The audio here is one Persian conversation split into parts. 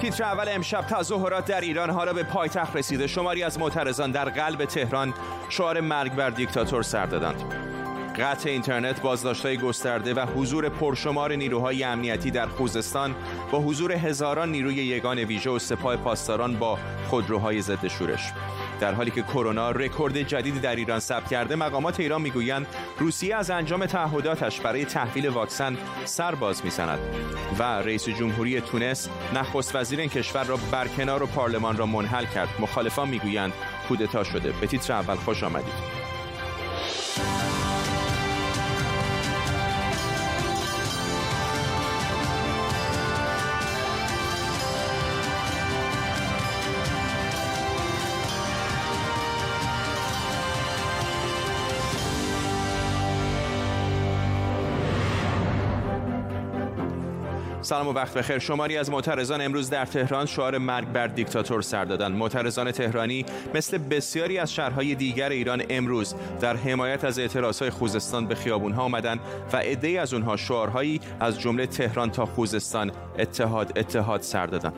تیتر اول امشب تظاهرات در ایران حالا به پایتخت رسیده. شماری از معترضان در قلب تهران شعار مرگ بر دیکتاتور سر دادند. قطع اینترنت بازداشتهای گسترده و حضور پرشمار نیروهای امنیتی در خوزستان با حضور هزاران نیروی یگان ویژه و سپاه پاسداران با خودروهای ضد شورش. در حالی که کرونا رکورد جدیدی در ایران ثبت کرده مقامات ایران می‌گویند روسیه از انجام تعهداتش برای تحویل واکسن سر باز می‌زند و رئیس جمهوری تونس نخست وزیر این کشور را برکنار و پارلمان را منحل کرد. مخالفان می‌گویند کودتا شده. به تیتر اول خوش آمدید. سلام و وقت بخیر. شماری از معترضان امروز در تهران شعار مرگ بر دیکتاتور سر دادند معترضان تهرانی مثل بسیاری از شهرهای دیگر ایران امروز در حمایت از اعتراضهای خوزستان به خیابونها آمدند و عدهای از اونها شعارهایی از جمله تهران تا خوزستان اتحاد اتحاد سر دادند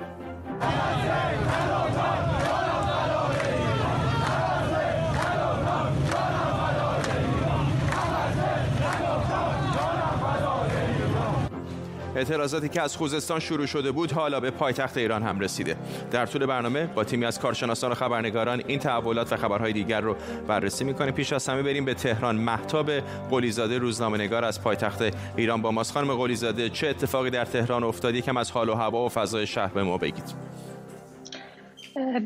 اعتراضاتی که از خوزستان شروع شده بود حالا به پایتخت ایران هم رسیده. در طول برنامه با تیمی از کارشناسان و خبرنگاران این تحولات و خبرهای دیگر رو بررسی می‌کنیم. پیش از همه بریم به تهران. محتاب قلیزاده روزنامه نگار از پایتخت ایران با ماست. خانم قلیزاده چه اتفاقی در تهران افتادی کم از حال و هوا و فضای شهر به ما بگید.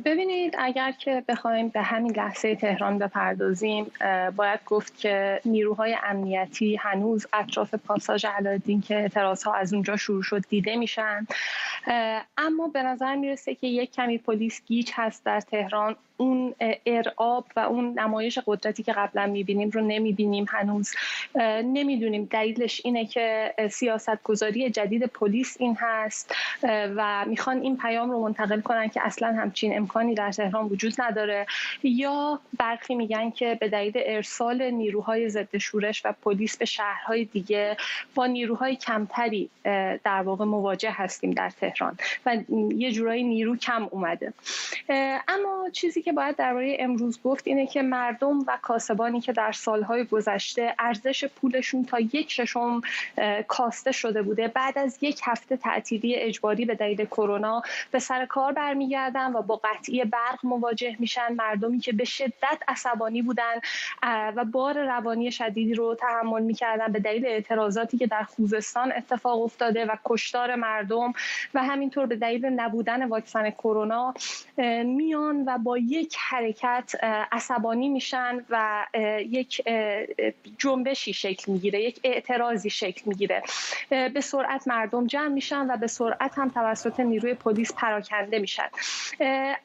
ببینید اگر که بخوایم به همین لحظه تهران بپردازیم باید گفت که نیروهای امنیتی هنوز اطراف پاساژ علادین که اعتراض ها از اونجا شروع شد دیده میشن. اما به نظر می‌رسه که یک کمی پلیس گیج هست در تهران. اون ارعاب و اون نمایش قدرتی که قبلا می‌بینیم رو نمی‌بینیم هنوز. نمی‌دونیم. دلیلش اینه که سیاست گذاری جدید پلیس این هست و می‌خوان این پیام رو منتقل کنن که اصلا همچین امکانی در تهران وجود نداره. یا برخی میگن که به دلیل ارسال نیروهای ضد شورش و پلیس به شهرهای دیگه با نیروهای کمتری در واقع مواجه هستیم در تهران. و یه جورایی نیرو کم اومده. اما چیزی که باید درباره امروز گفت اینه که مردم و کاسبانی که در سالهای گذشته ارزش پولشون تا یک ششم کاسته شده بوده. بعد از یک هفته تعطیلی اجباری به دلیل کرونا به سر کار برمیگردن و با قطعی برق مواجه میشن. مردمی که به شدت عصبانی بودن و بار روانی شدیدی رو تحمل می‌کردن به دلیل اعتراضاتی که در خوزستان اتفاق افتاده و کشتار مردم و همینطور به دلیل نبودن واکسن کرونا میان و با یک حرکت عصبانی میشن و یک جنبشی شکل می‌گیره یک اعتراضی شکل می‌گیره. به سرعت مردم جمع میشن و به سرعت هم توسط نیروی پلیس پراکنده میشن.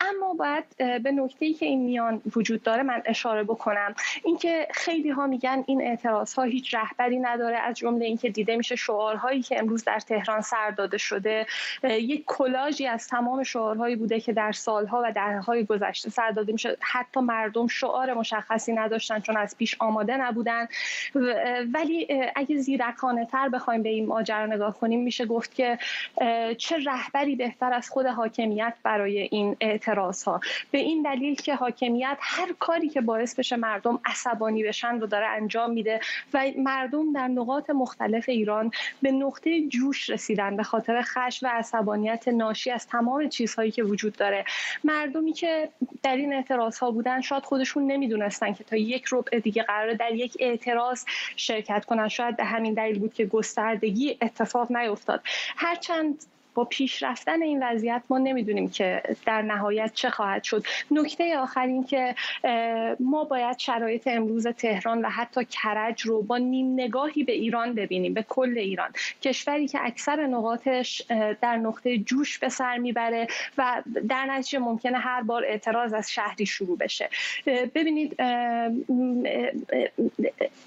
اما باید به نکته ای که این میان وجود داره من اشاره بکنم. اینکه خیلی ها میگن این اعتراض ها هیچ رهبری نداره از جمله اینکه دیده میشه شعارهایی که امروز در تهران سر داده شده یک کلاژی از تمام شعارهایی بوده که در سالها و دههای گذشته سر داده میشه حتی مردم شعار مشخصی نداشتن چون از پیش آماده نبودن. ولی اگه زیرکانه تر بخوایم به این ماجرا نگاه کنیم میشه گفت که چه رهبری بهتر از خود حاکمیت برای این اعتراض ها به این دلیل که حاکمیت هر کاری که باعث بشه مردم عصبانی بشن رو داره انجام میده و مردم در نقاط مختلف ایران به نقطه جوش رسیدن به خاطر خش و عصبانیت ناشی از تمام چیزهایی که وجود داره. مردمی که در این اعتراض ها بودن. شاید خودشون نمی‌دونستن که تا یک ربع دیگه قراره در یک اعتراض شرکت کنن. شاید به همین دلیل بود که گستردگی اتفاق نیفتاد هرچند با پیش رفتن این وضعیت ما نمی‌دونیم که در نهایت چه خواهد شد. نکته آخر این که ما باید شرایط امروز تهران و حتی کرج رو با نیم نگاهی به ایران ببینیم به کل ایران. کشوری که اکثر نقاطش در نقطه جوش به سر می‌بره و در نتیجه ممکنه هر بار اعتراض از شهری شروع بشه. ببینید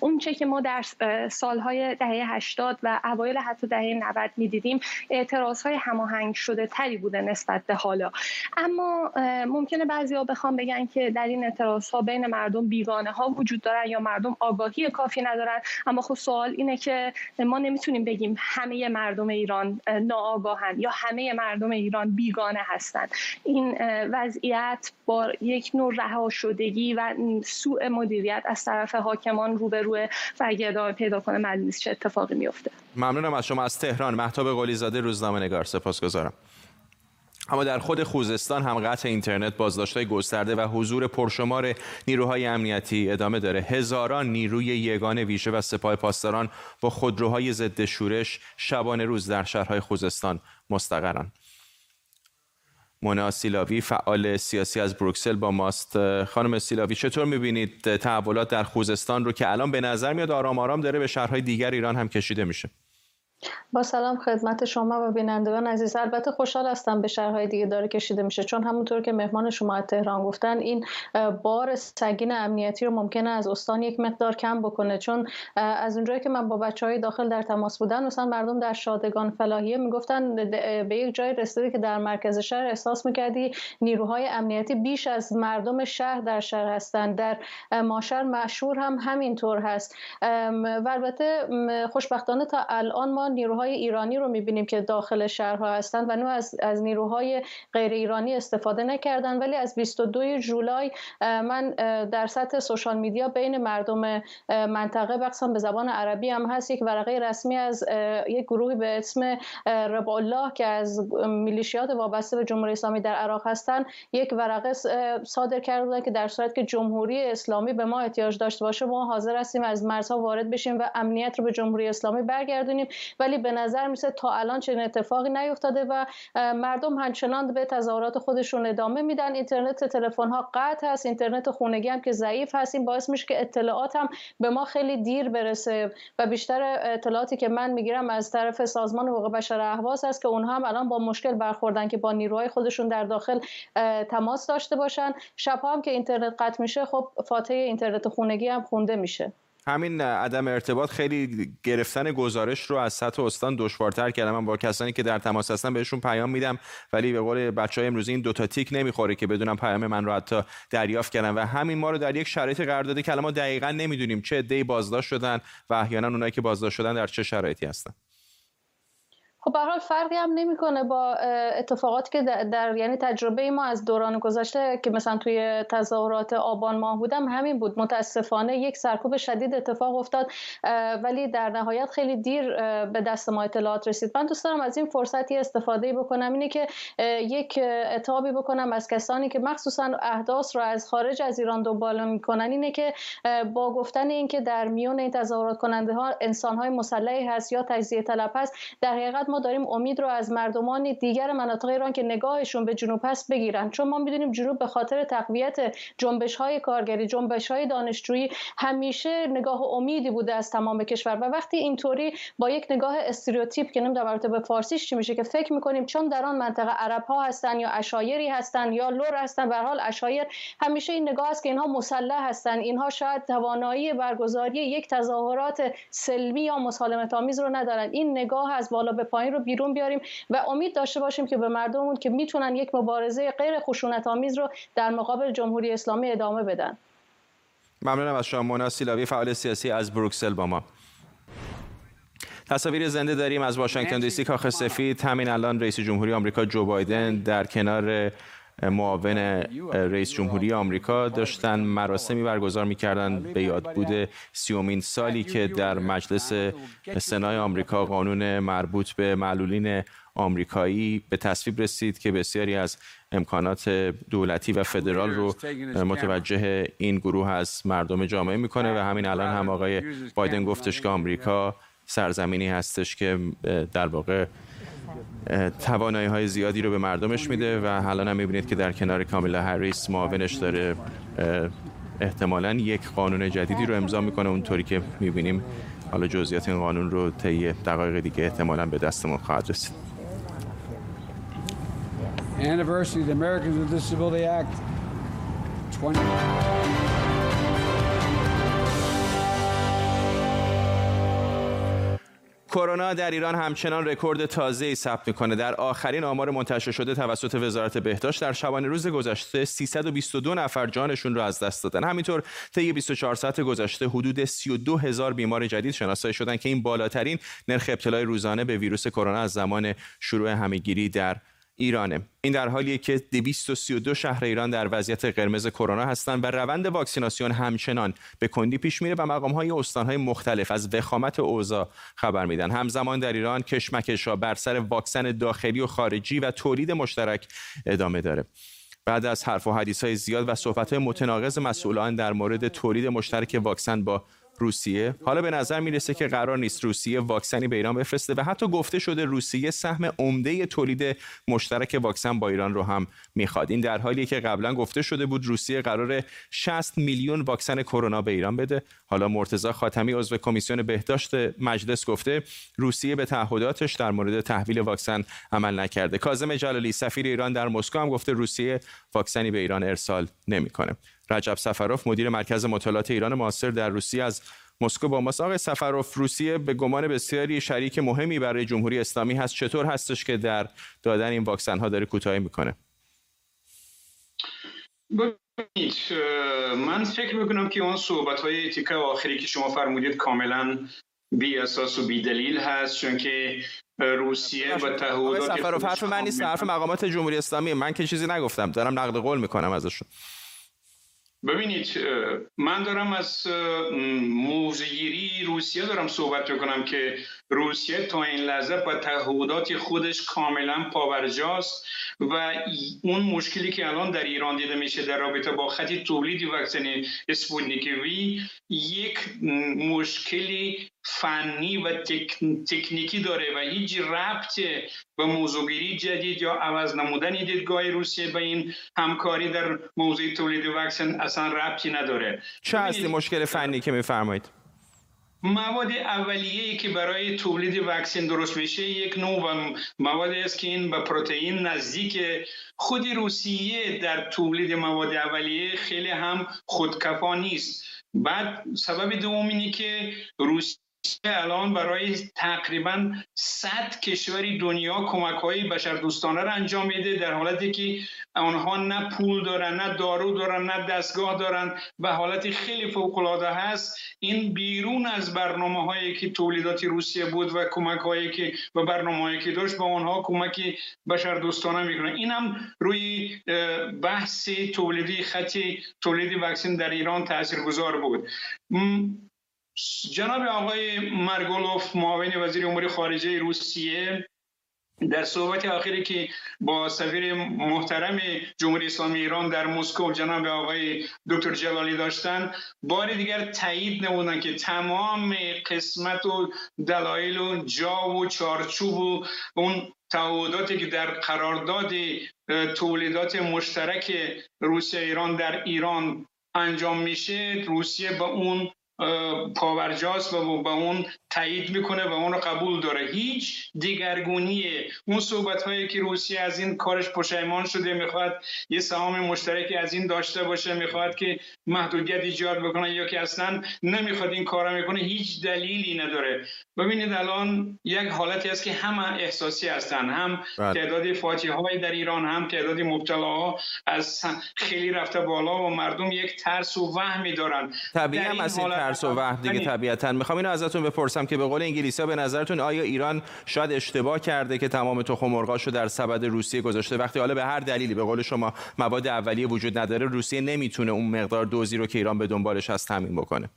اون چه که ما در سالهای دهه 80 و اوایل حتی دهه 90 می‌دیدیم اعتراض های هماهنگ شده تری بوده نسبت به حالا. اما ممکنه بعضیا بخوام بگن که در این اعتراض ها بین مردم بیگانه ها وجود دارن یا مردم آگاهی کافی ندارن. اما خب سوال اینه که ما نمی‌تونیم بگیم همه مردم ایران ناآگاهن یا همه مردم ایران بیگانه هستند این وضعیت با یک نوع رها شدگی و سوء مدیریت از طرف حاکمان روبروه و اگه پیدا کنه معلوم چه اتفاقی میفته ممنونم از شما از تهران. مهتاب قلیزاده روزنامه نگار سپاسگزارم. اما در خود خوزستان هم قطع اینترنت بازداشت‌های گسترده و حضور پرشمار نیروهای امنیتی ادامه داره. هزاران نیروی یگان ویژه و سپاه پاسداران با خودروهای ضد شورش شبانه روز در شهرهای خوزستان مستقرن. مونا سیلاوی فعال سیاسی از بروکسل با ماست. خانم سیلاوی چطور می‌بینید تحولات در خوزستان رو که الان به نظر میاد آرام آرام داره به شهرهای دیگر ایران هم کشیده میشه؟ با سلام خدمت شما و بینندگان عزیز. البته خوشحال هستم به شهرهای دیگه داره کشیده میشه چون همونطور که مهمان شما از تهران گفتن این بار سنگین امنیتی رو ممکنه از استان یک مقدار کم بکنه. چون از اونجایی که من با بچه های داخل در تماس بودن مثلا مردم در شادگان فلاحیه می‌گفتن به یک جای رسیده که در مرکز شهر احساس می‌کردی نیروهای امنیتی بیش از مردم شهر در شهر هستند در ماشر مشهور هم همینطور هست. و البته خوشبختانه تا الان ما نیروهای ایرانی رو می‌بینیم که داخل شهرها هستند و نو از, از نیروهای غیر ایرانی استفاده نکردن. ولی از 22 جولای من در سطح سوشال میدیا بین مردم منطقه بخصم به زبان عربی هم هست یک ورقه رسمی از یک گروهی به اسم رب الله که از میلیشیات وابسته به جمهوری اسلامی در عراق هستند یک ورقه صادر کرده که در صورت که جمهوری اسلامی به ما احتیاج داشته باشه ما حاضر هستیم از مرزها وارد بشیم و امنیت رو به جمهوری اسلامی برگردونیم. ولی به نظر میسه تا الان چنین اتفاقی نیفتاده و مردم همچنان به تظاهرات خودشون ادامه میدن. اینترنت تلفن ها قطع هست اینترنت خونگی هم که ضعیف هست. این باعث میشه که اطلاعات هم به ما خیلی دیر برسه و بیشتر اطلاعاتی که من می‌گیرم از طرف سازمان حقوق بشر اهواز هست که اونها هم الان با مشکل برخوردن که با نیروهای خودشون در داخل تماس داشته باشن. شبها هم که اینترنت قطع میشه خب فاتحه اینترنت خونگی هم خونده میشه. همین عدم ارتباط خیلی گرفتن گزارش رو از سطح استان دشوارتر کردم. من با کسانی که در تماس هستن بهشون پیام میدم ولی به قول بچه های امروزی این دوتا تیک نمی‌خوره که بدونم پیام من رو حتی دریافت کردن. و همین ما رو در یک شرایط قرار داده که ما دقیقا نمی‌دونیم چه عده‌ای بازداشت شدن و احیانا اونایی که بازداشت شدن در چه شرایطی هستن. خب به حال فرقی هم نمی‌کنه با اتفاقاتی که در, یعنی تجربه ما از دوران گذشته که مثلا توی تظاهرات آبان ماه بودم همین بود. متاسفانه یک سرکوب شدید اتفاق افتاد ولی در نهایت خیلی دیر به دست ما اطلاعات رسید. من دوست دارم از این فرصتی استفاده بکنم اینه که یک اتابی بکنم از کسانی که مخصوصا احداث رو از خارج از ایران دنبال می‌کنن. اینه که با گفتن اینکه در میون این تظاهرات کننده ها انسان های مسلحی هست یا تجزیه طلب هست در حقیقت ما داریم امید رو از مردمان دیگر مناطق ایران که نگاهشون به جنوب هست بگیرن. چون ما می‌دونیم جنوب به خاطر تقویت جنبش های کارگری جنبش های دانشجویی همیشه نگاه امیدی بوده از تمام کشور. و وقتی اینطوری با یک نگاه استریوتیپ که نمی‌دونم به فارسیش چی میشه که فکر می‌کنیم چون در آن منطقه عرب ها هستن یا اشایری هستن یا لور هستن به حال اشایر همیشه این نگاه است که اینها مسلح هستن. اینها شاید توانایی برگزاری یک تظاهرات سلمی یا مسالمت آمیز رو ندارن. این نگاه از بالا به پایین رو بیرون بیاریم و امید داشته باشیم که به مردممون که می‌تونن یک مبارزه غیر خشونت آمیز رو در مقابل جمهوری اسلامی ادامه بدن. ممنونم از شما مونا سیلاوی فعال سیاسی از بروکسل با ما. تصاویر زنده داریم از واشنگتن دی سی کاخ سفید. همین الان رئیس جمهوری آمریکا جو بایدن در کنار معاون رئیس جمهوری آمریکا داشتن مراسمی برگزار می‌کردن. به یاد بوده سیومین سالی که در مجلس سنای آمریکا قانون مربوط به معلولین آمریکایی به تصویب رسید که بسیاری از امکانات دولتی و فدرال رو متوجه این گروه از مردم جامعه می‌کنه و همین الان هم آقای بایدن گفتش که آمریکا سرزمینی هستش که در واقع توانایی های زیادی رو به مردمش میده و حالا هم می‌بینید که در کنار کامیلا هریس معاونش داره احتمالا یک قانون جدیدی رو امضا می‌کنه. اونطوری که می‌بینیم حالا جزئیات این قانون رو طی دقایق دیگه احتمالا به دستمون خواهد رسید. Anniversary of the Americans with Disability Act. 20 کرونا در ایران همچنان رکورد تازه ثبت می‌کنه. در آخرین آمار منتشر شده توسط وزارت بهداشت در شبانه روز گذشته 322 نفر جانشون رو از دست دادن. همینطور طی 24 ساعت گذشته حدود 32 هزار بیمار جدید شناسایی شدن که این بالاترین نرخ ابتلای روزانه به ویروس کرونا از زمان شروع همهگیری در ایرانه. این در حالیه که 232 شهر ایران در وضعیت قرمز کرونا هستند و روند واکسیناسیون همچنان به کندی پیش میره و مقام های استان های مختلف از وخامت اوضاع خبر میدن. همزمان در ایران کشمکش بر سر واکسن داخلی و خارجی و تولید مشترک ادامه داره. بعد از حرف و حدیث های زیاد و صحبت های متناقض مسئولان در مورد تولید مشترک واکسن با روسیه. حالا به نظر می‌رسه که قرار نیست روسیه واکسنی به ایران بفرسته و حتی گفته شده روسیه سهم عمده تولید مشترک واکسن با ایران رو هم می‌خواد. این در حالیه که قبلا گفته شده بود روسیه قرار 60 میلیون واکسن کرونا به ایران بده. حالا مرتضی خاتمی عضو کمیسیون بهداشت مجلس گفته روسیه به تعهداتش در مورد تحویل واکسن عمل نکرده. کاظم جلالی سفیر ایران در مسکو هم گفته روسیه واکسنی به ایران ارسال نمی‌کنه. رجب سفروف مدیر مرکز مطالعات ایران معاصر در روسیه از مسکو با ماست آقای سفروف روسیه به گمان بسیاری شریک مهمی برای جمهوری اسلامی هست. چطور هستش که در دادن این واکسن ها داره کوتاهی می‌کنه؟ من فکر می‌کنم که اون صحبت های تیکه آخری که شما فرمودید کاملا بی اساس و بی دلیل هست چون که روسیه و تعهدات حرف من نیست. حرف مقامات جمهوری اسلامی. من که چیزی نگفتم. دارم نقد قول می‌کنم ازشون. ببینید من دارم از موزگیری روسیه دارم صحبت کنم که روسیه تا این لحظه با تعهدات خودش کاملا پاورجاست و اون مشکلی که الان در ایران دیده میشه در رابطه با خطی تولید واکسن اسپوتنیک وی یک مشکلی فنی و تکنیکی داره و هیچ ربط به موضوعگیری جدید یا عوض نمودن دیدگاه روسیه به این همکاری در موضوع تولید واکسن اصلا ربطی نداره. چه هستی مشکل فنی که میفرمایید؟ مواد اولیه‌ای که برای تولید واکسن درست میشه یک نوع مواد است که این به پروتئین نزدیک خودی روسیه در تولید مواد اولیه خیلی هم خودکفا نیست. بعد سبب دوم اینه که روسیه الان برای تقریبا 100 کشوری دنیا کمک های بشر دوستانه را انجام میده در حالتی که آنها نه پول دارن نه دارو دارن نه دستگاه دارن و حالتی خیلی فوق العاده هست. این بیرون از برنامه هایی که تولیدات روسیه بود و کمک هایی که و برنامه هایی که داشت با آنها کمک بشر دوستانه می‌کنه. این هم روی بحث تولیدی خطی تولید واکسن در ایران تاثیرگذار بود. جناب آقای مرگولوف معاون وزیر امور خارجه روسیه در صحبت آخری که با سفیر محترم جمهوری اسلامی ایران در مسکو جناب آقای دکتر جلالی داشتن بار دیگر تایید نمودن که تمام قسمت و دلایل و جا و چارچوب و اون تعهداتی که در قرارداد تولیدات مشترک روسیه ایران در ایران انجام میشه روسیه به اون پاورجاست و به اون تایید می‌کنه و اون رو قبول داره. هیچ دیگرگونی اون صحبت هایی که روسیه از این کارش پشیمان شده می‌خواد یه سهام مشترکی از این داشته باشه می‌خواد که محدودیت ایجاد بکنه یا که اصلا نمی‌خواد این کارا می‌کنه هیچ دلیلی نداره. ببینید الان یک حالتی است که هم احساسی هستن هم بله. تعداد فاتحه های در ایران هم تعداد مبتلاها از خیلی رفته بالا و مردم یک ترس و وهمی دارن. طبیعی هم از این ترس و وهم دیگه طبیعتا. می‌خوام اینو ازتون بپرسم که به قول انگلیسی به نظرتون آیا ایران شاید اشتباه کرده که تمام تخم مرغاشو در سبد روسیه گذاشته؟ وقتی حالا به هر دلیلی به قول شما مواد اولیه وجود نداره روسیه نمی‌تونه اون مقدار دوزی رو که ایران به دنبالش هست تامین بکنه.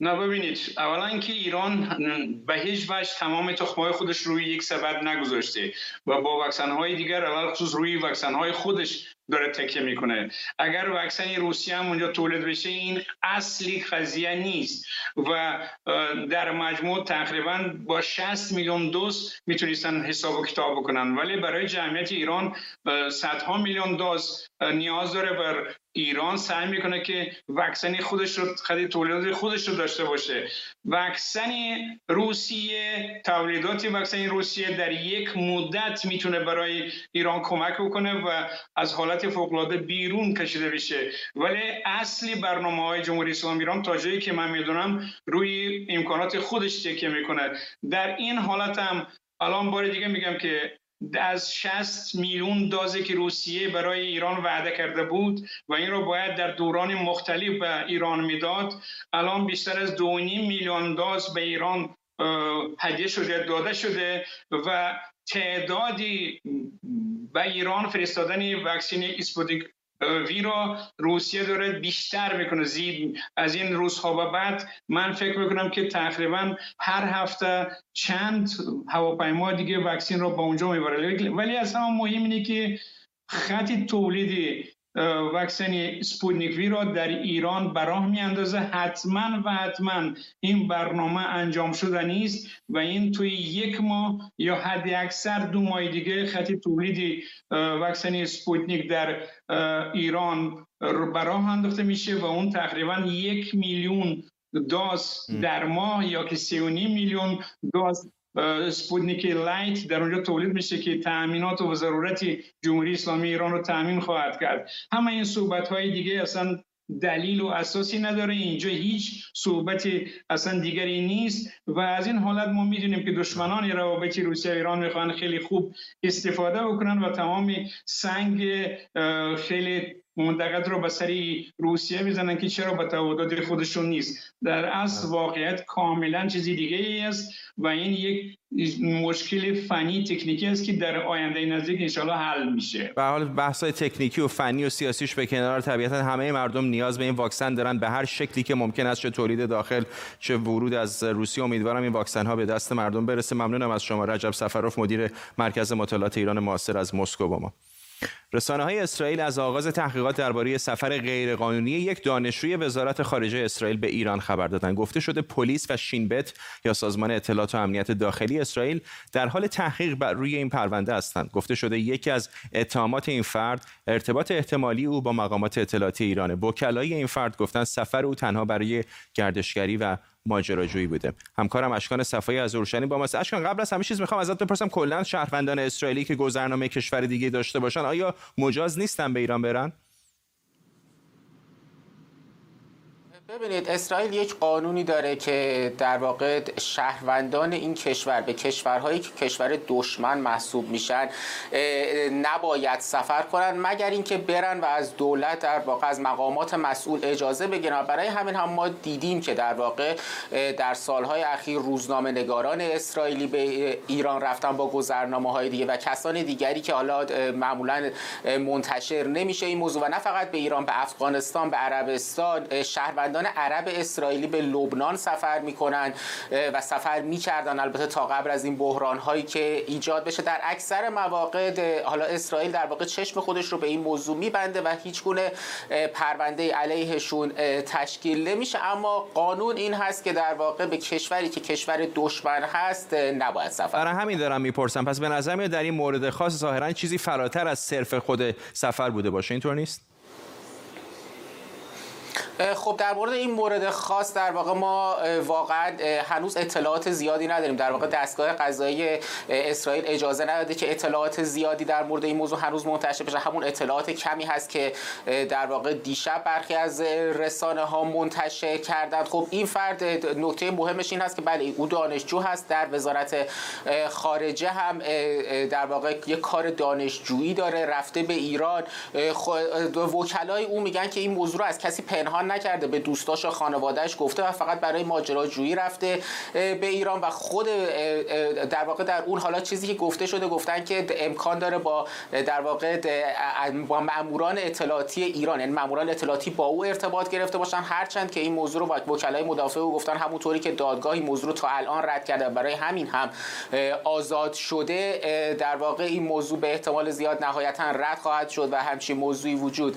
نه ببینید. اولا که ایران به هیچ وجه تمام تخمهای خودش روی یک سبد نگذاشته و با واکسن های دیگر اول خصوص روی واکسن های خودش داره تکیه می‌کنه. اگر واکسن روسیه هم اونجا تولید بشه این اصلی قضیه نیست. و در مجموع تقریبا با 60 میلیون دوز می‌تونستن حساب و کتاب بکنن. ولی برای جمعیت ایران صدها میلیون دوز نیاز داره بر ایران سعی می‌کنه که واکسنی خودش رو خرید تولیدات خودش رو داشته باشه. واکسن روسیه تولیدات واکسن روسیه در یک مدت می‌تونه برای ایران کمک بکنه و از حالت حالت فوقلاده بیرون کشیده بشه. ولی اصلی برنامه های جمهوری اسلامی ایران تا جایی که من می‌دونم روی امکانات خودش تکیه می‌کنه. در این حالت هم الان بار دیگه میگم که از 60 میلیون دازی که روسیه برای ایران وعده کرده بود و این رو باید در دوران مختلف به ایران می‌داد الان بیشتر از 2.5 میلیون داز به ایران هدیه شده داده شده و تعدادی به ایران فرستادن واکسین اسپوتنیک وی را روسیه داره بیشتر می‌کنه. زید از این روزها و بعد من فکر می‌کنم که تقریبا هر هفته چند هواپیما دیگه واکسین را با اونجا می‌بره. ولی از همه مهم اینه که خط تولیدی واکسن سپوتنیک وی را در ایران براه می اندازه حتما و حتما این برنامه انجام شده نیست و این توی یک ماه یا حد اکثر دو ماه دیگه خط تولید واکسن سپوتنیک در ایران براه انداخته میشه و اون تقریبا یک میلیون دوز در ماه یا که سی و میلیون دوز سپوتنیک لایت در اونجا تولید میشه که تأمینات و ضرورت جمهوری اسلامی ایران رو تأمین خواهد کرد. همه این صحبت های دیگه اصلا دلیل و اساسی نداره. اینجا هیچ صحبت اصلا دیگری نیست و از این حالت ما می‌دونیم که دشمنان روابط روسیه و ایران می‌خوان خیلی خوب استفاده بکنن و تمام سنگ خیلی منتقد رو به سری روسیه می‌زنن که چرا به تعهدات خودشون نیست. در اصل واقعیت کاملا چیزی دیگه ای است و این یک مشکل فنی تکنیکی است که در آینده نزدیک انشالله حل میشه. به حال بحث های تکنیکی و فنی و سیاسیش به کنار طبیعتا همه مردم نیاز به این واکسن دارن به هر شکلی که ممکن است چه تولید داخل چه ورود از روسیه. امیدوارم این واکسن ها به دست مردم برسه. ممنونم از شما رجب سفروف مدیر مرکز مطالعات ایران معاصر از مسکو با ما. رسانه های اسرائیل از آغاز تحقیقات درباره سفر غیرقانونی یک دانشجوی وزارت خارجه اسرائیل به ایران خبر دادند. گفته شده پلیس و شینبت یا سازمان اطلاعات و امنیت داخلی اسرائیل در حال تحقیق بر روی این پرونده هستند. گفته شده یکی از اتهامات این فرد ارتباط احتمالی او با مقامات اطلاعاتی ایرانه. وکلای این فرد گفتند سفر او تنها برای گردشگری و ماجراجویی بوده همکارم اشکان صفایی از اورشلیم با ماست اشکان قبل از همه چیز می‌خوام ازت بپرسم کلا شهروندان اسرائیلی که گذرنامه کشور دیگه داشته باشن آیا مجاز نیستن به ایران برن. ببینید اسرائیل یک قانونی داره که در واقع شهروندان این کشور به کشورهایی که کشور دشمن محسوب میشن نباید سفر کنن مگر اینکه برن و از دولت در واقع از مقامات مسئول اجازه بگیرن. برای همین هم ما دیدیم که در واقع در سالهای اخیر روزنامه نگاران اسرائیلی به ایران رفتن با گذرنامه های دیگه و کسان دیگری که حالا معمولا منتشر نمیشه این موضوع. و نه فقط به ایران به افغانستان به عربستان شهروندان عرب اسرائیلی به لبنان سفر می‌کنن و سفر می‌کردن. البته تا قبل از این بحران هایی که ایجاد بشه. در اکثر مواقع حالا اسرائیل در واقع چشم خودش رو به این موضوع میبنده و هیچ گونه پرونده علیهشون تشکیل نمیشه. اما قانون این هست که در واقع به کشوری که کشور دشمن هست نباید سفر برای همین دارم می‌پرسم. پس به نظر میاد در این مورد خاص ظاهرا چیزی فراتر از صرف خود سفر بوده باشه. اینطور نیست؟ خب در مورد این مورد خاص در واقع ما واقعا هنوز اطلاعات زیادی نداریم. در واقع دستگاه قضایی اسرائیل اجازه نداده که اطلاعات زیادی در مورد این موضوع هنوز منتشر بشه. همون اطلاعات کمی هست که در واقع دیشب برخی از رسانه ها منتشر کردند. خب این فرد نکته مهمش این هست که بله او دانشجو هست. در وزارت خارجه هم در واقع یک کار دانشجویی داره رفته به ایران. وکلای او میگن که این موضوع رو از کسی پنهان نکرده. به دوستاش و خانوادهش گفته و فقط برای ماجراجویی رفته به ایران و خود در واقع در اون حالا چیزی که گفته شده گفتن که امکان داره با در واقع با ماموران اطلاعاتی ایران یعنی ماموران اطلاعاتی با او ارتباط گرفته باشن. هرچند که این موضوع رو وکلای مدافع او گفتن همونطوری که دادگاه این موضوع رو تا الان رد کرده برای همین هم آزاد شده در واقع این موضوع به احتمال زیاد نهایتا رد خواهد شد و همچین موضوعی وجود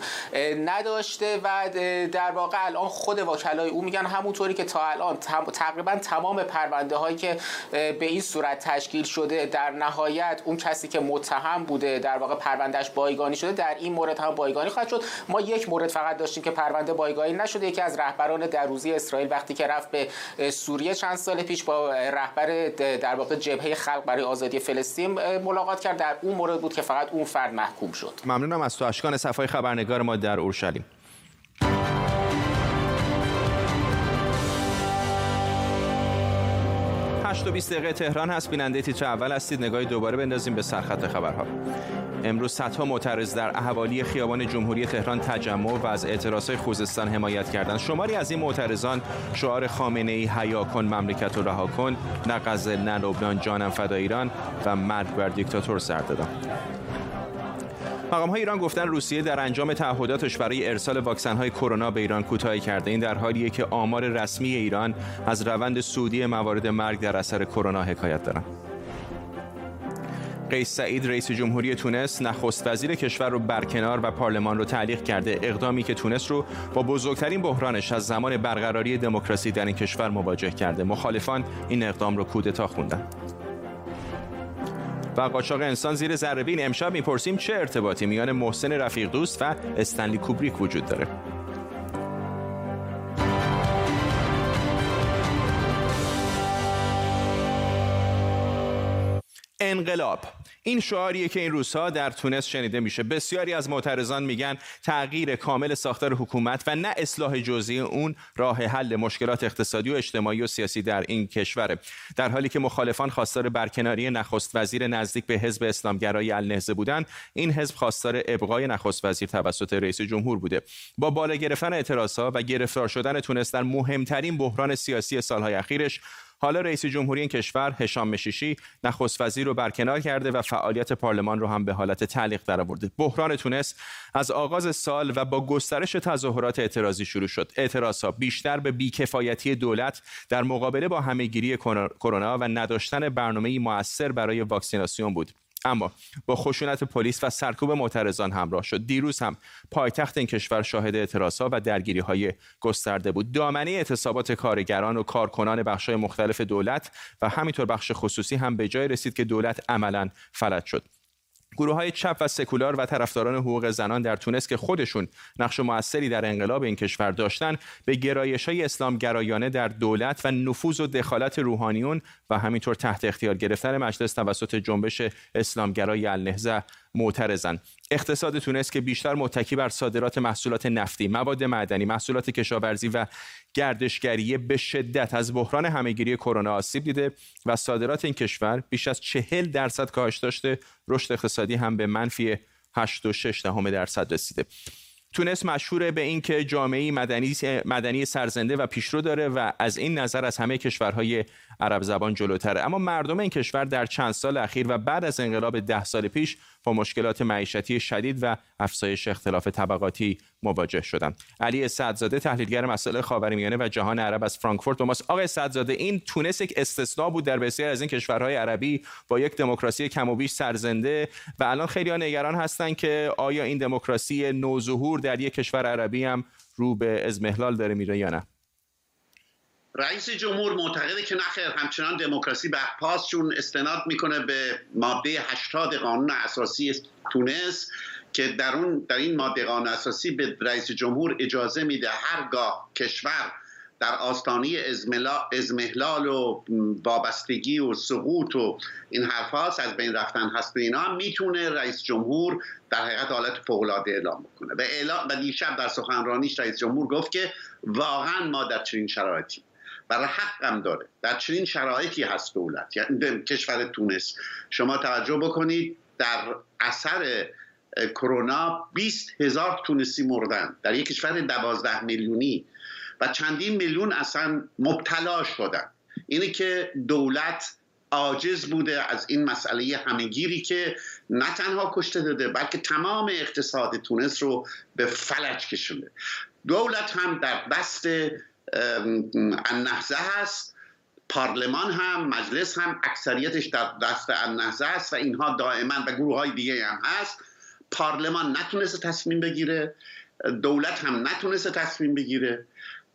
نداشته و در واقع الان خود وکلای او میگن همونطوری که تا الان تقریبا تمام پرونده هایی که به این صورت تشکیل شده در نهایت اون کسی که متهم بوده در واقع پروندهش بایگانی شده در این مورد هم بایگانی خواهد شد. ما یک مورد فقط داشتیم که پرونده بایگانی نشده. یکی از رهبران دروزی اسرائیل وقتی که رفت به سوریه چند سال پیش با رهبر در واقع جبهه خلق برای آزادی فلسطین ملاقات کرد. در اون مورد بود که فقط اون فرد محکوم شد. ممنونم از تو. اشکان صفای خبرنگار ما در اورشلیم. و 20 دقیقه تهران هست. بیننده تیتر اول هستید. نگاهی دوباره بندازیم به سرخط خبرها. امروز صدها معترض در احوالی خیابان جمهوری تهران تجمع و از اعتراضهای خوزستان حمایت کردند. شماری از این معترضان شعار خامنه ای حیا کن مملکت و رها کن نه غزه نه لبنان جانم فدا ایران و مرگ بر دیکتاتور سر دادند مقام های ایران گفتن روسیه در انجام تعهداتش برای ارسال واکسن های کرونا به ایران کوتاهی کرده. این در حالیه که آمار رسمی ایران از روند سودی موارد مرگ در اثر کرونا حکایت دارند قیس سعید رئیس جمهوری تونس نخست وزیر کشور رو برکنار و پارلمان رو تعلیق کرده. اقدامی که تونس رو با بزرگترین بحرانش از زمان برقراری دموکراسی در این کشور مواجه کرده. مخالفان این اقدام رو کودتا خوندن. و قاچاق انسان زیر ذره امشب می‌پرسیم چه ارتباطی میان محسن رفیق دوست و استنلی کوبریک وجود داره. انقلاب. این شعاریه که این روزها در تونس شنیده میشه. بسیاری از معترضان میگن تغییر کامل ساختار حکومت و نه اصلاح جزئی اون راه حل مشکلات اقتصادی و اجتماعی و سیاسی در این کشوره. در حالی که مخالفان خواستار برکناری نخست وزیر نزدیک به حزب اسلامگرای النهضه بودند این حزب خواستار ابقای نخست وزیر توسط رئیس جمهور بوده. با بالا گرفتن اعتراضها و گرفتار شدن تونس در مهمترین بحران سیاسی سالهای اخیرش حالا رئیس جمهوری این کشور هشام مشیشی نخست وزیر رو برکنار کرده و فعالیت پارلمان رو هم به حالت تعلیق درآورده بحران تونس از آغاز سال و با گسترش تظاهرات اعتراضی شروع شد. اعتراضها بیشتر به بیکفایتی دولت در مقابله با همهگیری کرونا و نداشتن برنامه موثر برای واکسیناسیون بود. اما با خشونت پلیس و سرکوب معترضان همراه شد. دیروز هم پایتخت این کشور شاهد اعتراضها و درگیری های گسترده بود. دامنه اعتصابات کارگران و کارکنان بخش مختلف دولت و همینطور بخش خصوصی هم به جای رسید که دولت عملا فلج شد. گروه های چپ و سکولار و طرفداران حقوق زنان در تونس که خودشون نقش موثری در انقلاب این کشور داشتن به گرایش های اسلام گرایانه در دولت و نفوذ و دخالت روحانیون و همینطور تحت اختیار گرفتن مجلس توسط جنبش اسلامگرای النهضه معترضن. اقتصاد تونس که بیشتر متکی بر صادرات محصولات نفتی، مواد معدنی، محصولات کشاورزی و گردشگری به شدت از بحران همهگیری کرونا آسیب دیده و صادرات این کشور بیش از چهل درصد کاهش داشته. رشد اقتصادی هم به منفی 8.6 درصد رسیده. تونس مشهوره به اینکه جامعه مدنی مدنی سرزنده و پیشرو داره و از این نظر از همه کشورهای عرب زبان جلوتره. اما مردم این کشور در چند سال اخیر و بعد از انقلاب ده سال پیش با مشکلات معیشتی شدید و افزایش اختلاف طبقاتی مواجه شدند. علی سعدزاده تحلیلگر مسائل خاورمیانه و جهان عرب از فرانکفورت و آقای سعدزاده این تونس یک استثنا بود در بسیار از این کشورهای عربی با یک دموکراسی کم و بیش سرزنده و الان خیلی ها نگران هستند که آیا این دموکراسی نوظهور در یک کشور عربی هم رو به ازمهلال داره میره یا نه؟ رئیس جمهور معتقده که نخیر همچنان دموکراسی برپاست چون استناد می‌کنه به ماده 80 قانون اساسی تونس که در اون در این ماده قانون اساسی به رئیس جمهور اجازه میده هرگاه کشور در آستانه ازمهلال و وابستگی و سقوط و این حرف از بین رفتن هست و اینا می‌تونه رئیس جمهور در حقیقت حالت فوقالعاده اعلام کنه و, اعلام و دیشب در سخنرانیش رئیس جمهور گفت که واقعا ما در چنین شرایطی برای حقم داره. در چنین شرایطی هست دولت. یعنی کشور تونس. شما توجه بکنید در اثر کرونا 20 هزار تونسی مردن. در یک کشور 12 میلیونی. و چندین میلیون اصلا مبتلا شدن. اینه که دولت عاجز بوده از این مسئله همهگیری که نه تنها کشته داده بلکه تمام اقتصاد تونس رو به فلج کشونده. دولت هم در دست النهزه هست پارلمان هم مجلس هم اکثریتش در دست النهزه است و اینها دائما و گروه های دیگه هم هست. پارلمان نتونسته تصمیم بگیره. دولت هم نتونسته تصمیم بگیره.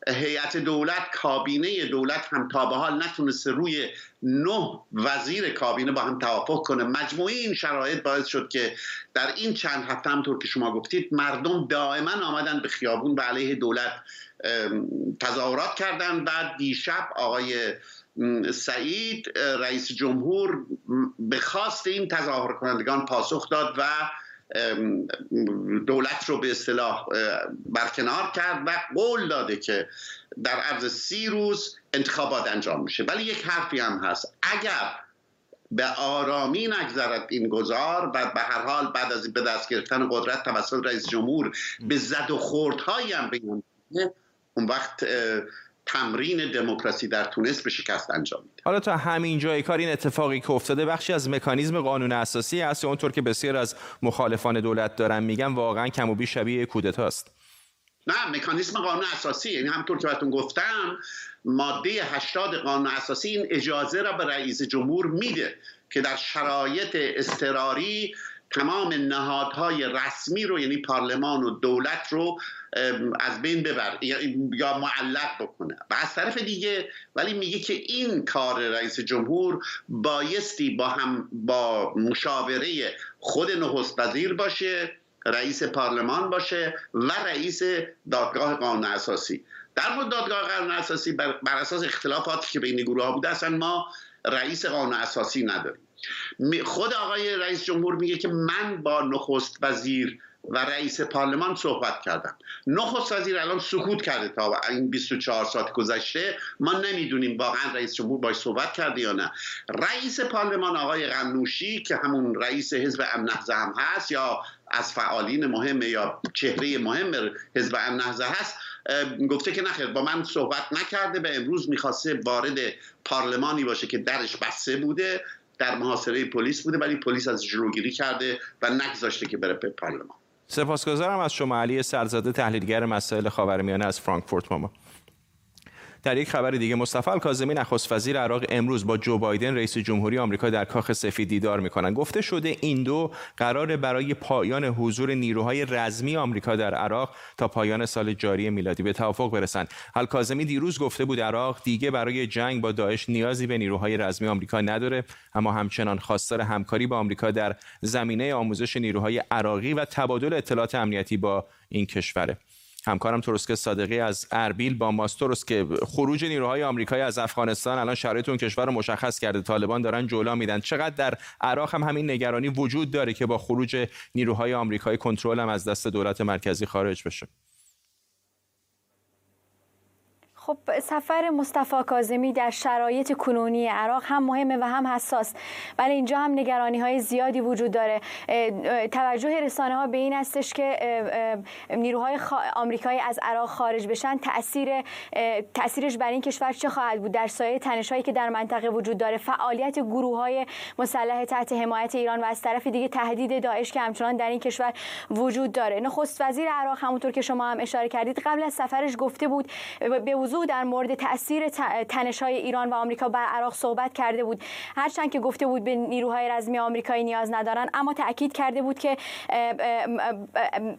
هیئت دولت کابینه دولت هم تا به حال نتونسته روی نه وزیر کابینه با هم توافق کنه. مجموعی این شرایط باعث شد که در این چند هفته همطور که شما گفتید مردم دائما آمدن به خیابون به علیه دولت تظاهرات کردن. بعد دیشب آقای سعید رئیس جمهور به خواست این تظاهر کنندگان پاسخ داد و دولت رو به اصطلاح برکنار کرد و قول داده که در عرض سی روز انتخابات انجام میشه. ولی یک حرفی هم هست. اگر به آرامی نگذرد این گذار و به هر حال بعد از به دست گرفتن قدرت توسط رئیس جمهور به زد و خوردهایی هم بگیم اون وقت تمرین دموکراسی در تونس به شکست انجام میده. حالا تا همین جای کار این اتفاقی که افتاده بخشی از مکانیزم قانون اساسی است اونطور که بسیار از مخالفان دولت دارن میگن واقعا کم و بیش شبیه کودتاست نه مکانیزم قانون اساسی. یعنی همطور که بهتون گفتم ماده 80 قانون اساسی این اجازه را به رئیس جمهور میده که در شرایط اضطراری تمام نهادهای رسمی رو یعنی پارلمان و دولت رو از بین ببر یا معلق بکنه. و از طرف دیگه ولی میگه که این کار رئیس جمهور بایستی با هم با مشاوره خود نخست وزیر باشه رئیس پارلمان باشه و رئیس دادگاه قانون اساسی. در مورد دادگاه قانون اساسی بر, اساس اختلافاتی که بین گروه ها بوده اصلا ما رئیس قانون اساسی نداریم. خود آقای رئیس جمهور میگه که من با نخست وزیر و رئیس پارلمان صحبت کردم نخست وزیر الان سکوت کرده تا این 24 ساعت گذشته. ما نمی‌دونیم واقعا رئیس جمهور باش صحبت کرده یا نه. رئیس پارلمان آقای قنوشی که همون رئیس حزب امن هم هست یا از فعالین مهم یا چهره مهم حزب امن هست گفته که نخیر با من صحبت نکرده. و امروز می‌خواسته وارد پارلمانی باشه که درش بسته بوده در محاصره پلیس بوده ولی پلیس از جلوگیری کرده و نگذاشته که بره به پارلمان. سپاسگزارم از شما علی سرزاده تحلیلگر مسائل خاورمیانه از فرانکفورت ماما. در یک خبر دیگه مصطفی الکاظمی نخست وزیر عراق امروز با جو بایدن رئیس جمهوری آمریکا در کاخ سفید دیدار می‌کنن گفته شده این دو قرار برای پایان حضور نیروهای رزمی آمریکا در عراق تا پایان سال جاری میلادی به توافق برسند. الکاظمی دیروز گفته بود عراق دیگه برای جنگ با داعش نیازی به نیروهای رزمی آمریکا نداره اما همچنان خواستار همکاری با آمریکا در زمینه آموزش نیروهای عراقی و تبادل اطلاعات امنیتی با این کشوره. همکارم تروسک صادقی از اربیل با ماست که خروج نیروهای آمریکایی از افغانستان. الان شرایط اون کشور رو مشخص کرده. طالبان دارن جولا میدن. چقدر در عراق هم همین نگرانی وجود داره که با خروج نیروهای آمریکایی کنترل هم از دست دولت مرکزی خارج بشه؟ خب سفر مصطفی کاظمی در شرایط کنونی عراق هم مهمه و هم حساس. ولی اینجا هم نگرانی های زیادی وجود داره. توجه رسانه ها به این استش که نیروهای آمریکایی از عراق خارج بشن تاثیر تاثیرش بر این کشور چه خواهد بود؟ در سایه تنش هایی که در منطقه وجود داره فعالیت گروه های مسلح تحت حمایت ایران و از طرف دیگه تهدید داعش که همچنان در این کشور وجود داره. نخست وزیر عراق همونطور که شما هم اشاره کردید قبل از سفرش گفته بود به وضوح در مورد تاثیر های ایران و آمریکا بر عراق صحبت کرده بود. هرچند که گفته بود به نیروهای رزمی آمریکایی نیاز ندارن اما تاکید کرده بود که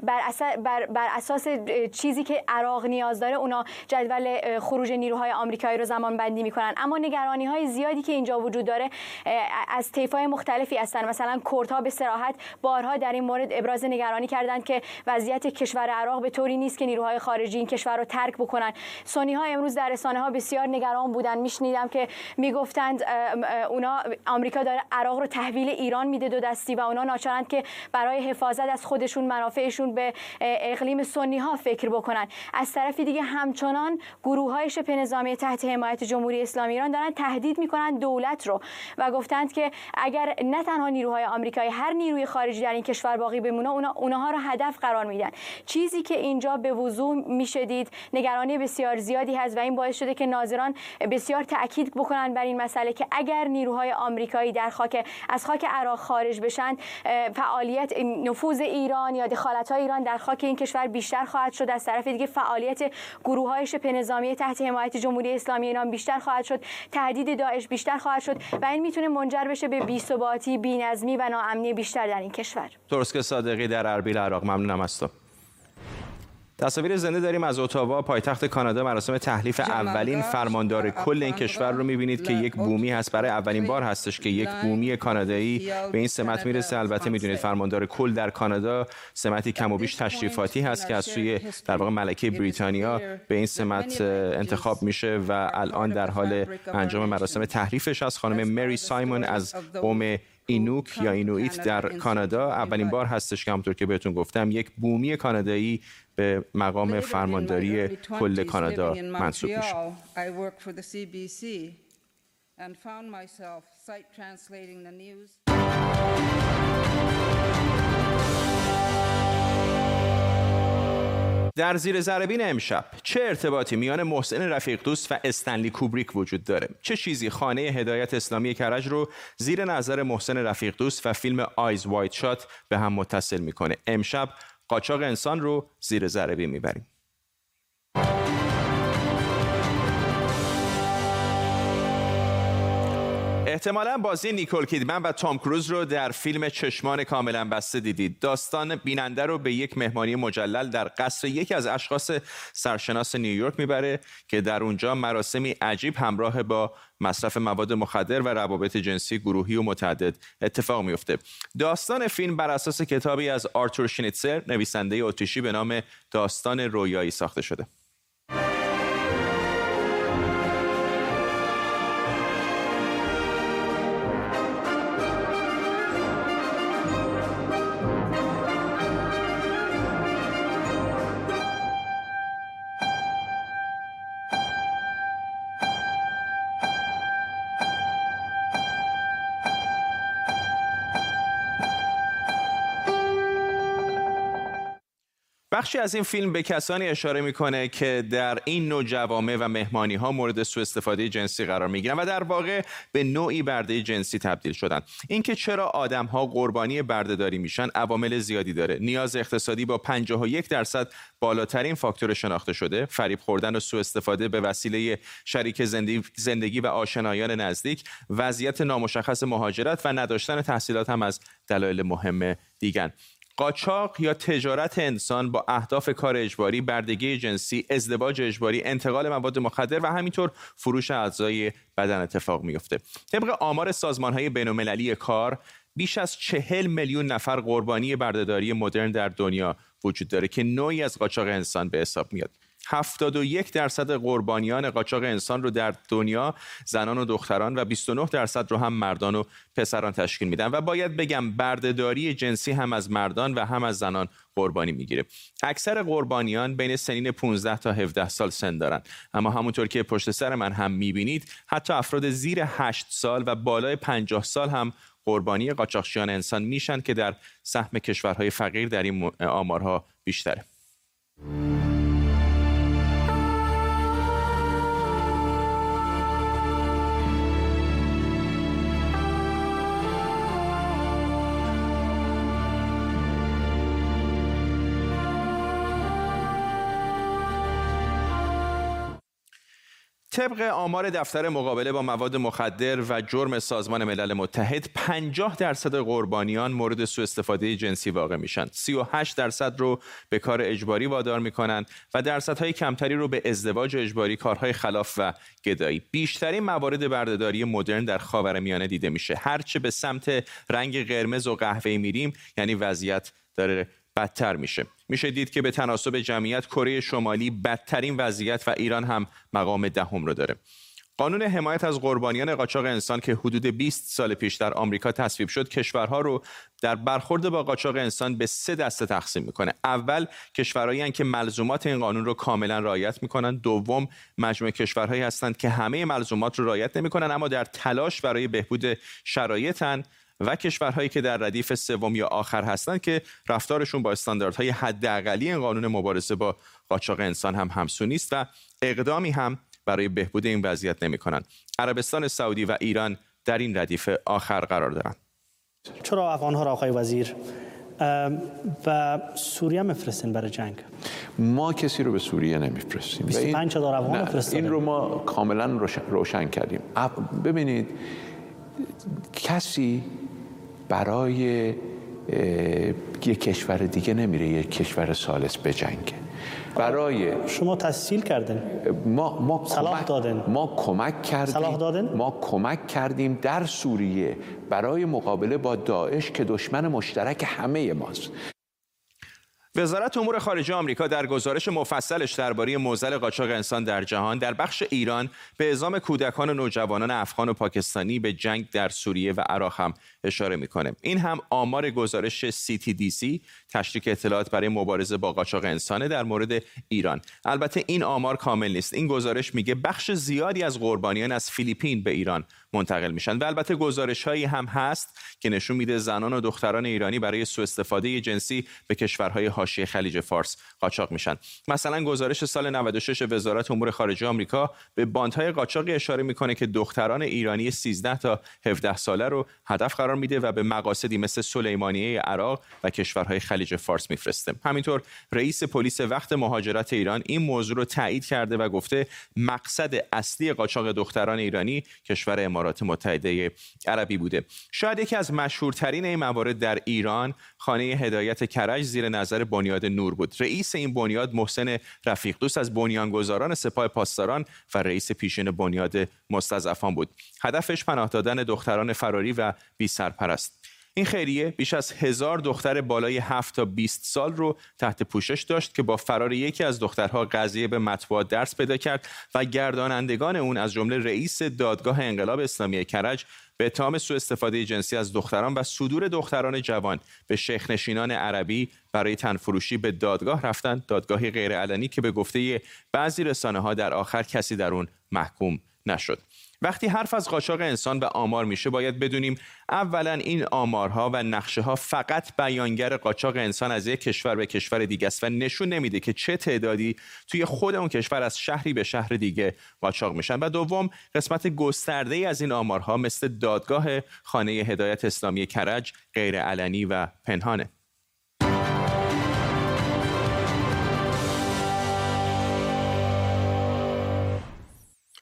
بر, بر, بر اساس چیزی که عراق نیاز داره اونا جدول خروج نیروهای آمریکایی رو زمان بندی می‌کنن. اما نگرانی های زیادی که اینجا وجود داره از طیف های مختلفی هستن. مثلا کردها به صراحت بارها در این مورد ابراز نگرانی کردند که وضعیت کشور عراق به طوری نیست که نیروهای خارجی این کشور رو ترک بکنن. سنی ها امروز در رسانه ها بسیار نگران بودن. میشنیدم که می‌گفتند اونا آمریکا داره عراق رو تحویل ایران میده دو دستی و اونا ناچارند که برای حفاظت از خودشون منافعشون به اقلیم سنی ها فکر بکنن. از طرف دیگه همچنان گروه های شبه نظامی تحت حمایت جمهوری اسلامی ایران دارن تهدید می‌کنن دولت رو و گفتند که اگر نه تنها نیروهای آمریکایی هر نیروی خارجی در این کشور باقی بمونه اونا اونها رو هدف قرار میدن. چیزی که اینجا به وضوح می‌شدید نگرانی بسیار زیادی هست و این باعث شده که ناظران بسیار تاکید بکنن بر این مسئله که اگر نیروهای آمریکایی در خاک از خاک عراق خارج بشن فعالیت نفوذ ایران یا دخالت های ایران در خاک این کشور بیشتر خواهد شد. از طرف دیگه فعالیت گروه های شبه نظامی تحت حمایت جمهوری اسلامی ایران بیشتر خواهد شد. تهدید داعش بیشتر خواهد شد و این می‌تونه منجر بشه به بی‌ثباتی بی‌نظمی و ناامنی بیشتر در این کشور. درست که صادقی در اربیل عراق ممنونم از تو. تصاویر زنده داریم از اتاوا پایتخت کانادا مراسم تحلیف اولین فرماندار کل این کشور رو می‌بینید که یک بومی هست. برای اولین بار هستش که یک بومی کانادایی به این سمت می‌رسه. البته می‌دونید فرماندار کل در کانادا سمتی کم و بیش تشریفاتی هست که از سوی در واقع ملکه بریتانیا به این سمت انتخاب میشه و الان در حال انجام مراسم تحریفش از خانم مری سایمون از قوم اینوک یا اینویت در کانادا. اولین بار هستش که همونطور که بهتون گفتم یک بومی کانادایی به مقام فرمانداری کل کانادا منصوب میشه. در زیر زربین امشب چه ارتباطی میان محسن رفیق دوست و استنلی کوبریک وجود داره؟ چه چیزی خانه هدایت اسلامی کرج رو زیر نظر محسن رفیق دوست و فیلم آیز وایت شات به هم متصل می‌کنه؟ امشب قاچاق انسان رو زیر ذره می‌بریم. احتمالا بازی نیکول کیدمن و تام کروز رو در فیلم چشمان کاملا بسته دیدید. داستان بیننده رو به یک مهمانی مجلل در قصر یکی از اشخاص سرشناس نیویورک می‌بره که در اونجا مراسمی عجیب همراه با مصرف مواد مخدر و روابط جنسی گروهی و متعدد اتفاق میفته داستان فیلم بر اساس کتابی از آرتور شنیتسر نویسنده اتریشی به نام داستان رویایی ساخته شده. بخشی از این فیلم به کسانی اشاره می‌کنه که در این نوع جوامع و مهمانی ها مورد سوء استفاده جنسی قرار می‌گیرن و در واقع به نوعی برده جنسی تبدیل شدن. اینکه چرا آدم ها قربانی بردهداری میشن عوامل زیادی داره. نیاز اقتصادی با 51 درصد بالاترین فاکتور شناخته شده فریب خوردن و سوء استفاده به وسیله شریک زندگی و آشنایان نزدیک وضعیت نامشخص مهاجرت و نداشتن تحصیلات هم از دلایل مهم دیگن. قاچاق یا تجارت انسان با اهداف کار اجباری، بردگی جنسی، ازدواج اجباری، انتقال مواد مخدر و همینطور فروش اعضای بدن اتفاق میفته. طبق آمار سازمان های بین کار بیش از چهل میلیون نفر قربانی بردهداری مدرن در دنیا وجود داره که نوعی از قاچاق انسان به حساب میاد. 71 درصد قربانیان قاچاق انسان رو در دنیا زنان و دختران و 29 درصد رو هم مردان و پسران تشکیل میدن. و باید بگم بردهداری جنسی هم از مردان و هم از زنان قربانی می‌گیره. اکثر قربانیان بین سنین 15 تا 17 سال سن دارن. اما همونطور که پشت سر من هم می‌بینید حتی افراد زیر 8 سال و بالای 50 سال هم قربانی قاچاقچیان انسان میشن که در سهم کشورهای فقیر در این آمارها بیشتره. طبق آمار دفتر مقابله با مواد مخدر و جرم سازمان ملل متحد 50 درصد قربانیان مورد سوء استفاده جنسی واقع میشن. 38 درصد رو به کار اجباری وادار می‌کنن و درصدهای کمتری رو به ازدواج اجباری کارهای خلاف و گدایی. بیشترین موارد بردهداری مدرن در خاورمیانه دیده میشه. هرچه به سمت رنگ قرمز و قهوه‌ای میریم یعنی وضعیت داره بدتر میشه. میشه دید که به تناسب جمعیت کره شمالی بدترین وضعیت و ایران هم مقام دهم رو داره. قانون حمایت از قربانیان قاچاق انسان که حدود 20 سال پیش در آمریکا تصویب شد کشورها رو در برخورد با قاچاق انسان به سه دسته تقسیم می‌کنه. اول کشورهایی که ملزومات این قانون رو کاملا رعایت می‌کنن دوم مجموعه کشورهایی هستند که همه ملزومات رو رعایت نمی‌کنن اما در تلاش برای بهبود شرایطن. و کشورهایی که در ردیف سوم یا آخر هستند که رفتارشون با استانداردهای حداقلی این قانون مبارزه با قاچاق انسان هم همسو نیست و اقدامی هم برای بهبود این وضعیت نمی کنند. عربستان سعودی و ایران در این ردیف آخر قرار دارند. چرا افغانها را آقای وزیر؟ و سوریه میفرستین برای جنگ؟ ما کسی رو به سوریه نمیفرستیم. 25 هزار افغان این رو ما کاملا روشن, روشن کردیم. ببینید کسی برای یک کشور دیگه نمیره یک کشور سالس بجنگه برای شما تسهیل کردین ما ما صلاح کمک دادن. ما کمک کردیم صلاح دادن؟ ما کمک کردیم در سوریه برای مقابله با داعش که دشمن مشترک همه ماست وزارت امور خارجه آمریکا در گزارش مفصلش درباره موزل قاچاق انسان در جهان در بخش ایران به اعزام کودکان و نوجوانان افغان و پاکستانی به جنگ در سوریه و عراق هم اشاره می‌کنه. این هم آمار گزارش CTDC تشریک اطلاعات برای مبارزه با قاچاق انسانه در مورد ایران. البته این آمار کامل نیست. این گزارش میگه بخش زیادی از قربانیان از فیلیپین به ایران منتقل میشن. و البته گزارش هایی هم هست که نشون میده زنان و دختران ایرانی برای سوء استفاده جنسی به کشورهای حاشیه خلیج فارس قاچاق میشن. مثلا گزارش سال 96 وزارت امور خارجه آمریکا به باندهای قاچاقی اشاره می‌کنه که دختران ایرانی 13 تا 17 ساله رو هدف قرار میده و به مقاصدی مثل سلیمانیه عراق و کشورهای خلیج فارس میفرسته. همینطور رئیس پلیس وقت مهاجرت ایران این موضوع رو تایید کرده و گفته مقصد اصلی قاچاق دختران ایرانی کشور امارات متحده عربی بوده. شاید یکی از مشهورترین این موارد در ایران خانه هدایت کرج زیر نظر بنیاد نور بود. رئیس این بنیاد محسن رفیق دوست از بنیانگذاران سپاه پاسداران و رئیس پیشین بنیاد مستضعفان بود. هدفش پناه دادن دختران فراری و بی سرپرست این خیریه بیش از هزار دختر بالای 7 تا 20 سال رو تحت پوشش داشت که با فرار یکی از دخترها قضیه به مطبوعات درس پیدا کرد و گردانندگان اون از جمله رئیس دادگاه انقلاب اسلامی کرج به اتهام سوء استفاده جنسی از دختران و صدور دختران جوان به شیخ نشینان عربی برای تنفروشی به دادگاه رفتن دادگاهی غیرعلنی که به گفته بعضی رسانه ها در آخر کسی در اون محکوم نشد. وقتی حرف از قاچاق انسان و آمار میشه باید بدونیم اولا این آمارها و نقشه ها فقط بیانگر قاچاق انسان از یک کشور به کشور دیگه است و نشون نمیده که چه تعدادی توی خود اون کشور از شهری به شهر دیگه قاچاق میشن. و دوم قسمت گسترده ای از این آمارها مثل دادگاه خانه هدایت اسلامی کرج غیر علنی و پنهانه.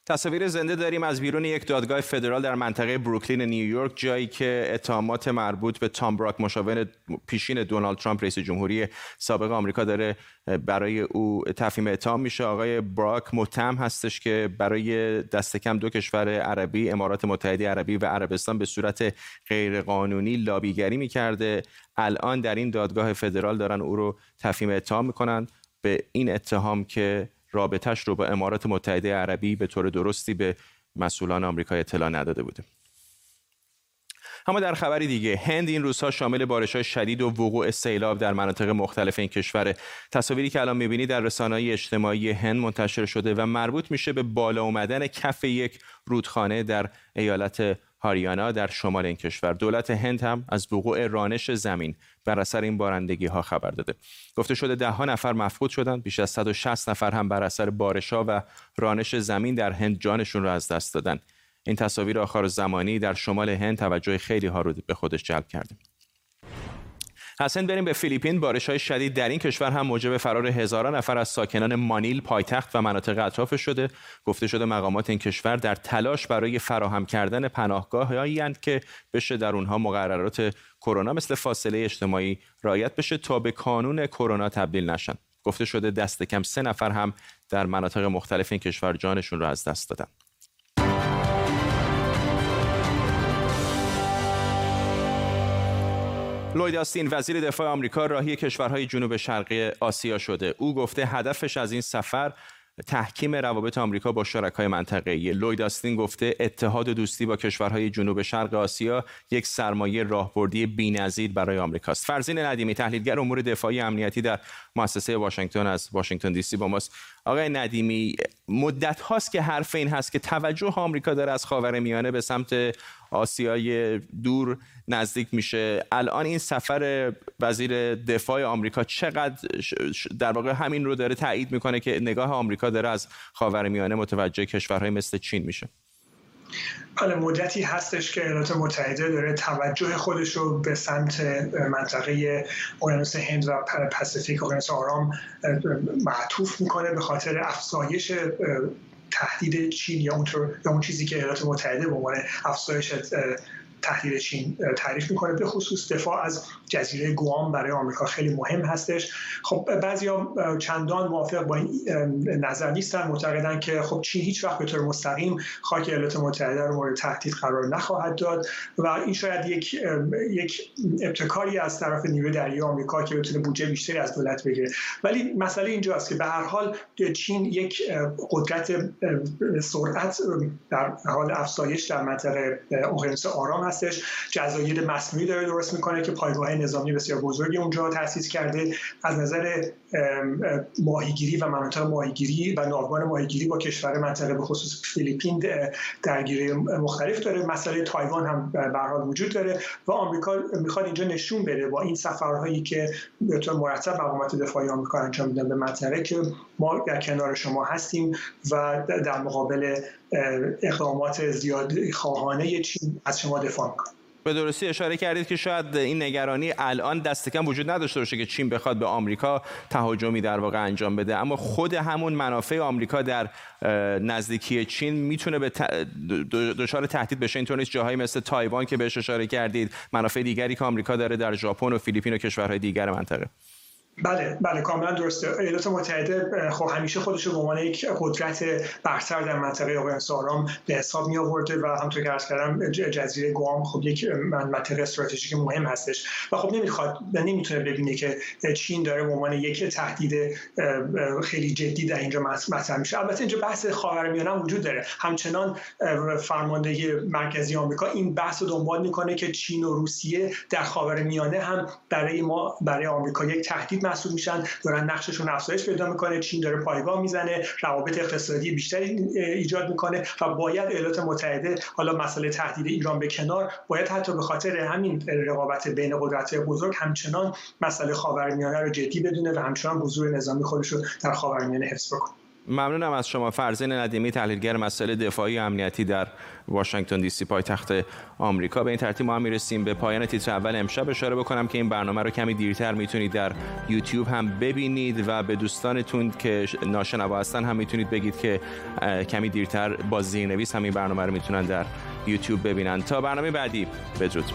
تصاویر زنده داریم از بیرون یک دادگاه فدرال در منطقه بروکلین نیویورک جایی که اتهامات مربوط به تام براک مشاور پیشین دونالد ترامپ رئیس جمهوری سابق آمریکا داره برای او تفهیم اتهام میشه. آقای براک متهم هستش که برای دست کم دو کشور عربی امارات متحده عربی و عربستان به صورت غیرقانونی لابیگری می‌کرده. الان در این دادگاه فدرال دارن او رو تفهیم اتهام می‌کنن. به این اتهام که رابطش رو با امارات متحده عربی به طور درستی به مسئولان آمریکا اطلاع نداده بوده. اما در خبری دیگه هند این روزها شامل بارش های شدید و وقوع سیلاب در مناطق مختلف این کشور. تصاویری که الان می‌بینی در رسانه‌های اجتماعی هند منتشر شده و مربوط میشه به بالا اومدن کف یک رودخانه در ایالت هاریانا در شمال این کشور. دولت هند هم از وقوع رانش زمین بر اثر این بارندگی ها خبر داده. گفته شده ده ها نفر مفقود شدند بیش از 160 نفر هم بر اثر بارش ها و رانش زمین در هند جانشون را از دست دادن این تصاویر آخر زمانی در شمال هند توجه خیلی ها رو به خودش جلب کرده حسن بریم به فیلیپین. بارش های شدید در این کشور هم موجب فرار هزاران نفر از ساکنان مانیل پایتخت و مناطق اطراف شده. گفته شده مقامات این کشور در تلاش برای فراهم کردن پناهگاهی که بشه در اونها مقررات کرونا مثل فاصله اجتماعی رعایت بشه تا به کانون کرونا تبدیل نشن. گفته شده دست کم سه نفر هم در مناطق مختلف این کشور جانشون را از دست دادن. لوید آستین وزیر دفاع آمریکا راهی کشورهای جنوب شرقی آسیا شده. او گفته هدفش از این سفر تحکیم روابط آمریکا با شرکای منطقه‌ای. لوید آستین گفته اتحاد و دوستی با کشورهای جنوب شرق آسیا یک سرمایه راهبردی بی‌نظیر برای آمریکاست فرزین ندیمی تحلیلگر امور دفاعی امنیتی در مؤسسه واشنگتن از واشنگتن دی سی با ماست. آقای ندیمی مدت هاست که حرف این هست که توجه آمریکا داره از خاورمیانه به سمت آسیای دور نزدیک میشه. الان این سفر وزیر دفاع آمریکا چقدر در واقع همین رو داره تایید می‌کنه که نگاه آمریکا داره از خاورمیانه متوجه کشورهای مثل چین میشه. بله مدتی هستش که ایالات متحده داره توجه خودش رو به سمت منطقه اقیانوس هند و پاسیفیک اقیانوس آرام معطوف می‌کنه به خاطر افزایش تهدید چین یا اونطور یا اون چیزی که ایالات متحده به عنوان افزایش تهدید چین تعریف می‌کنه به خصوص دفاع از جزیره گوام برای آمریکا خیلی مهم هستش. خب بعضیا چندان موافق با این نظر نیستن. معتقدن که خب چین هیچ وقت به طور مستقیم خاک ایالات متحده رو مورد تهدید قرار نخواهد داد و این شاید یک یک ابتکاری از طرف نیروی دریایی آمریکا که بتونه بودجه بیشتری از دولت بگیره. ولی مسئله اینجاست که به هر حال چین یک قدرت سرعت در حال افزایش در منطقه اقیانوس آرام هستش. جزایر مصنوعی داره درست می‌کنه که پایگاه نظامی بسیار بزرگی اونجا تاسیس کرده. از نظر ماهیگیری و مناطق ماهیگیری و ناوگان ماهیگیری با کشور منطقه به خصوص فیلیپین درگیری مختلف داره. مسئله تایوان هم به حال وجود داره و آمریکا می‌خواد اینجا نشون بده با این سفرهایی که به طور مرتب مقامات دفاعی آمریکا انجام میدن به منطقه که ما در کنار شما هستیم و در مقابل اقدامات زیاد خواهانه چین از شما دفاع می‌کنیم به درستی اشاره کردید که شاید این نگرانی الان دست کم وجود نداشته باشه که چین بخواد به آمریکا تهاجمی در واقع انجام بده. اما خود همون منافع آمریکا در نزدیکی چین می‌تونه به دچار تهدید بشه. اینطور نیست جاهایی مثل تایوان که بهش اشاره کردید منافع دیگری که آمریکا داره در ژاپن و فیلیپین و کشورهای دیگر منطقه. بله بله کاملا درسته. ایالات متحده خب همیشه خودش رو به عنوان یک قدرت برتر در منطقه اقیانوس آرام به حساب می آورده و همونطور که عرض کردم جزیره گوام خب یک منطقه استراتژیک مهم هستش. و خب نمی‌خواد و نمی‌تونه ببینه که چین داره به عنوان یک تهدید خیلی جدی در اینجا مطرح میشه. البته اینجا بحث خاورمیانه وجود داره. همچنان فرماندهی مرکزی آمریکا این بحث رو دنبال می‌کنه که چین و روسیه در خاورمیانه هم برای ما برای آمریکا یک تهدید محسوب میشن دارن نقششون افزایش پیدا می‌کنه چین داره پایگاه می‌زنه روابط اقتصادی بیشتری ایجاد می‌کنه و باید ایالات متحده حالا مسئله تهدید ایران به کنار باید حتی به خاطر همین رقابت بین قدرت بزرگ همچنان مسئله خاورمیانه رو جدی بدونه و همچنان حضور نظامی خودش رو در خاورمیانه حفظ بکنه. ممنونم از شما. فرزین ندیمی تحلیلگر مسائل دفاعی امنیتی در واشنگتن دی سی پایتخت آمریکا. به این ترتیب ما هم می‌رسیم به پایان تیتر اول. امشب اشاره بکنم که این برنامه رو کمی دیرتر می‌تونید در یوتیوب هم ببینید و به دوستانتون که ناشنوا هستن هم می‌تونید بگید که کمی دیرتر با زیرنویس هم این برنامه رو می‌تونن در یوتیوب ببینن. تا برنامه بعدی بدرود.